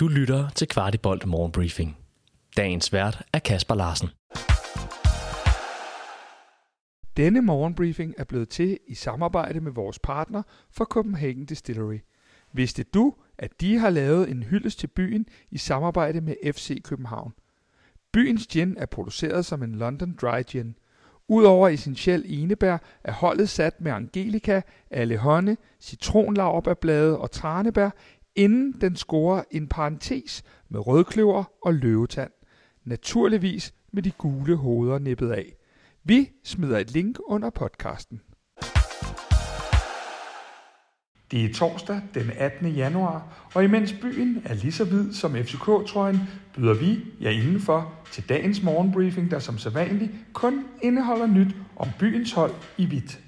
Du lytter til Kvartibolt Morgenbriefing. Dagens vært er Kasper Larsen. Denne morgenbriefing er blevet til i samarbejde med vores partner fra Copenhagen Distillery. Vidste du, at de har lavet en hyldest til byen i samarbejde med FC København? Byens gin er produceret som en London Dry Gin. Udover essentiel enebær er holdet sat med angelika, allehånde, citronlaverbærblade og tranebær, inden den scorer en parentes med rødkløver og løvetand. Naturligvis med de gule hoveder nippet af. Vi smider et link under podcasten. Det er torsdag den 18. januar, og imens byen er lige så hvid som FCK-trøjen, byder vi jer indenfor til dagens morgenbriefing, der som sædvanligt kun indeholder nyt om byens hold i hvidt.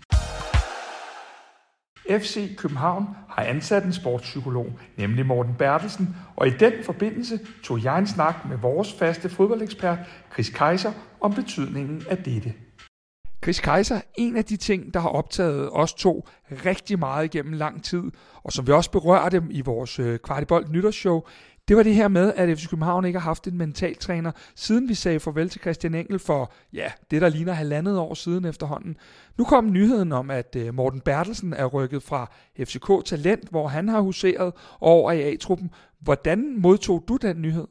FC København har ansat en sportspsykolog, nemlig Morten Bertelsen, og i den forbindelse tog jeg en snak med vores faste fodboldekspert, Chris Kaiser, om betydningen af dette. Chris Kaiser, en af de ting, der har optaget os to rigtig meget igennem lang tid, og som vi også berørte i vores øh, Kvartibolt nytårsshow, det var det her med, at FC København ikke har haft en mentaltræner, siden vi sagde farvel til Christian Engel for, ja, det der ligner halvandet år siden efterhånden. Nu kom nyheden om, at øh, Morten Bertelsen er rykket fra FCK Talent, hvor han har huseret over i A-truppen. Hvordan modtog du den nyhed?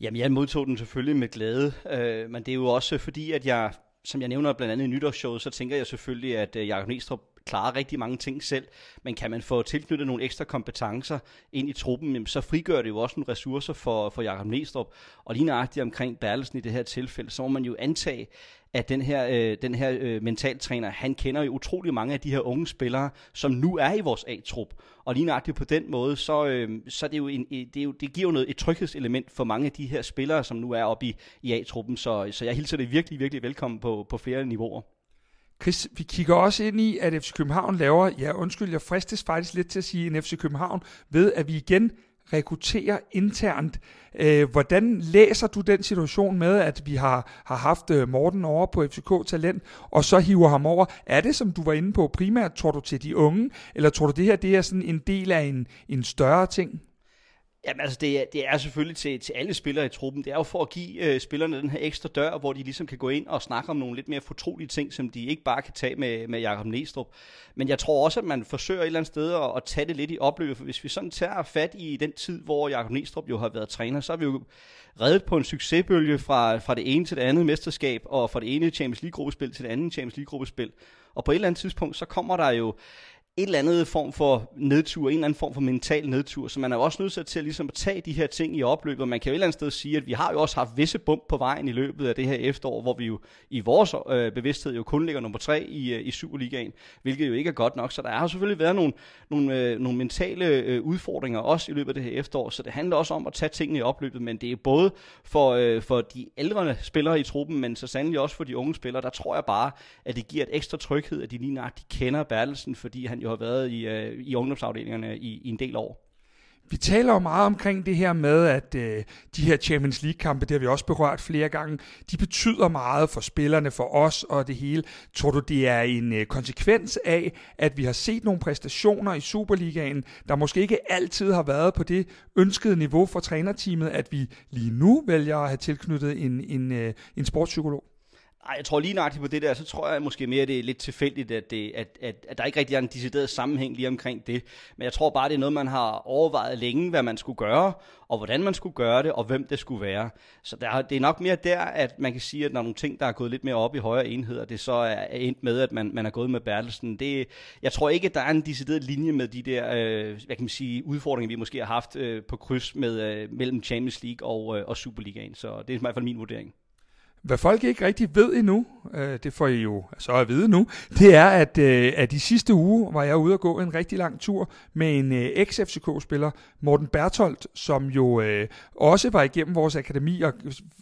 Jamen, jeg modtog den selvfølgelig med glæde, øh, men det er jo også fordi, at jeg, som jeg nævner blandt andet i nytårsshowet, så tænker jeg selvfølgelig, at øh, Jakob Næstrup klarer rigtig mange ting selv, men kan man få tilknyttet nogle ekstra kompetencer ind i truppen, så frigør det jo også nogle ressourcer for, for Jakob Næstrup. Og lige nøjagtigt omkring Bertelsen i det her tilfælde, så må man jo antage, at den her, øh, den her øh, mentaltræner, han kender jo utrolig mange af de her unge spillere, som nu er i vores A-trup. Og lige nøjagtigt på den måde, så, øh, så det, er jo en, det, er jo, det giver jo noget, et tryghedselement for mange af de her spillere, som nu er oppe i, i A-truppen. Så, så jeg hilser det virkelig, virkelig velkommen på, på flere niveauer. Chris, vi kigger også ind i, at FC København laver, ja undskyld, jeg fristes faktisk lidt til at sige en FC København, ved at vi igen rekrutterer internt. Øh, hvordan læser du den situation med, at vi har, har haft øh, Morten over på FCK Talent, og så hiver ham over? Er det, som du var inde på, primært tror du til de unge, eller tror du det her det er sådan en del af en, en større ting? Jamen altså, det er, det er selvfølgelig til, til alle spillere i truppen. Det er jo for at give øh, spillerne den her ekstra dør, hvor de ligesom kan gå ind og snakke om nogle lidt mere fortrolige ting, som de ikke bare kan tage med, med Jakob Næstrup. Men jeg tror også, at man forsøger et eller andet sted at, at tage det lidt i opløbet, for hvis vi sådan tager fat i den tid, hvor Jakob Næstrup jo har været træner, så har vi jo reddet på en succesbølge fra, fra det ene til det andet mesterskab, og fra det ene Champions League-gruppespil til det andet Champions League-gruppespil. Og på et eller andet tidspunkt, så kommer der jo et eller andet form for nedtur, en eller anden form for mental nedtur, så man er jo også nødt til at, ligesom at tage de her ting i opløbet, man kan jo et eller andet sted sige, at vi har jo også haft visse bump på vejen i løbet af det her efterår, hvor vi jo i vores øh, bevidsthed jo kun ligger nummer tre i, øh, i Superligaen, hvilket jo ikke er godt nok, så der har selvfølgelig været nogle, nogle, øh, nogle mentale øh, udfordringer også i løbet af det her efterår, så det handler også om at tage tingene i opløbet, men det er både for, øh, for de ældre spillere i truppen, men så sandelig også for de unge spillere, der tror jeg bare, at det giver et ekstra tryghed, at de lige nøjagtigt de kender Bertelsen, fordi han jo har været i, øh, i ungdomsafdelingerne i, i en del år. Vi taler jo meget omkring det her med, at øh, de her Champions League-kampe, det har vi også berørt flere gange, de betyder meget for spillerne, for os og det hele. Tror du, det er en øh, konsekvens af, at vi har set nogle præstationer i Superligaen, der måske ikke altid har været på det ønskede niveau for trænerteamet, at vi lige nu vælger at have tilknyttet en, en, øh, en sportspsykolog? Ej, jeg tror lige nøjagtigt på det der, så tror jeg måske mere, at det er lidt tilfældigt, at, det, at, at, at der ikke rigtig er en decideret sammenhæng lige omkring det. Men jeg tror bare, det er noget, man har overvejet længe, hvad man skulle gøre, og hvordan man skulle gøre det, og hvem det skulle være. Så der, det er nok mere der, at man kan sige, at når nogle ting, der er gået lidt mere op i højere enheder, det så er endt med, at man, man er gået med Bertelsen. Det, jeg tror ikke, at der er en decideret linje med de der øh, hvad kan man sige, udfordringer, vi måske har haft øh, på kryds med, øh, mellem Champions League og, øh, og Superligaen. Så det er i hvert fald min vurdering. Hvad folk ikke rigtig ved endnu, øh, det får I jo så at vide nu, det er, at, øh, at i sidste uge var jeg ude at gå en rigtig lang tur med en øh, ex-FCK-spiller, Morten Bertolt, som jo øh, også var igennem vores akademi, og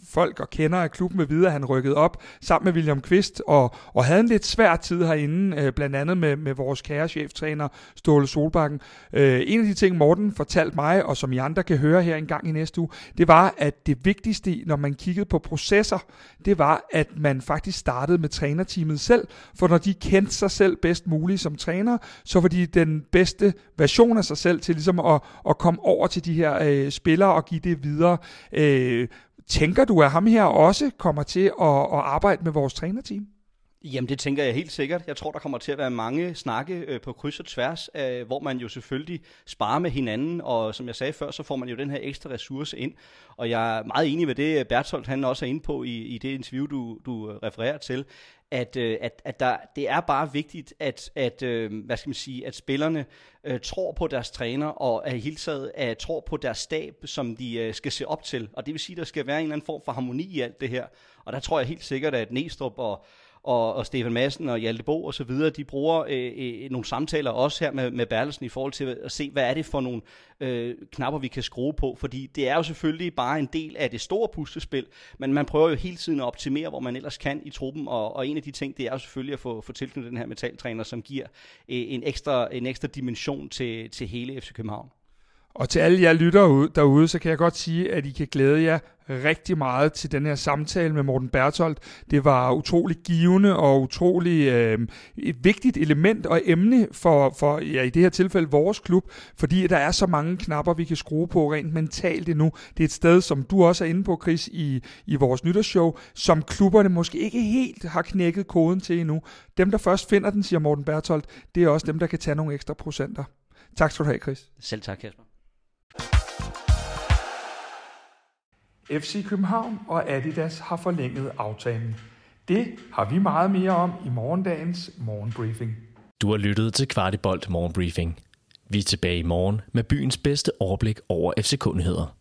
folk og kender af klubben med videre, han rykkede op sammen med William Kvist, og, og havde en lidt svær tid herinde, øh, blandt andet med, med vores kære cheftræner, Ståle Solbakken. Øh, en af de ting, Morten fortalte mig, og som I andre kan høre her en gang i næste uge, det var, at det vigtigste, når man kiggede på processer, det var, at man faktisk startede med trænerteamet selv, for når de kendte sig selv bedst muligt som træner, så var de den bedste version af sig selv til ligesom at, at komme over til de her øh, spillere og give det videre. Øh, tænker du, at ham her også kommer til at, at arbejde med vores trænerteam? Jamen det tænker jeg helt sikkert. Jeg tror, der kommer til at være mange snakke øh, på kryds og tværs, øh, hvor man jo selvfølgelig sparer med hinanden, og som jeg sagde før, så får man jo den her ekstra ressource ind. Og jeg er meget enig med det, øh, Bertolt han også er inde på i, i det interview, du, du øh, refererer til, at, øh, at, at der, det er bare vigtigt, at, at, øh, hvad skal man sige, at spillerne øh, tror på deres træner, og er hele taget øh, tror på deres stab, som de øh, skal se op til. Og det vil sige, at der skal være en eller anden form for harmoni i alt det her. Og der tror jeg helt sikkert, at Næstrup og, og, og Stefan Madsen og Hjalte Bo og så videre, de bruger øh, øh, nogle samtaler også her med, med Berlesen i forhold til at se, hvad er det for nogle øh, knapper, vi kan skrue på, fordi det er jo selvfølgelig bare en del af det store puslespil, men man prøver jo hele tiden at optimere, hvor man ellers kan i truppen, og, og en af de ting, det er jo selvfølgelig at få, få tilknyttet den her metaltræner, som giver øh, en, ekstra, en ekstra dimension til, til hele FC København. Og til alle jer lyttere derude, så kan jeg godt sige, at I kan glæde jer rigtig meget til den her samtale med Morten Bertolt. Det var utrolig givende og utrolig øh, et vigtigt element og emne for, for ja, i det her tilfælde vores klub, fordi der er så mange knapper, vi kan skrue på rent mentalt endnu. Det er et sted, som du også er inde på, Chris, i, i vores nytårsshow, som klubberne måske ikke helt har knækket koden til endnu. Dem, der først finder den, siger Morten Bertolt, det er også dem, der kan tage nogle ekstra procenter. Tak skal du have, Chris. Selv tak, Kasper. FC København og Adidas har forlænget aftalen. Det har vi meget mere om i morgendagens morgenbriefing. Du har lyttet til Kvartibolt Morgenbriefing. Vi er tilbage i morgen med byens bedste overblik over FC-kundigheder.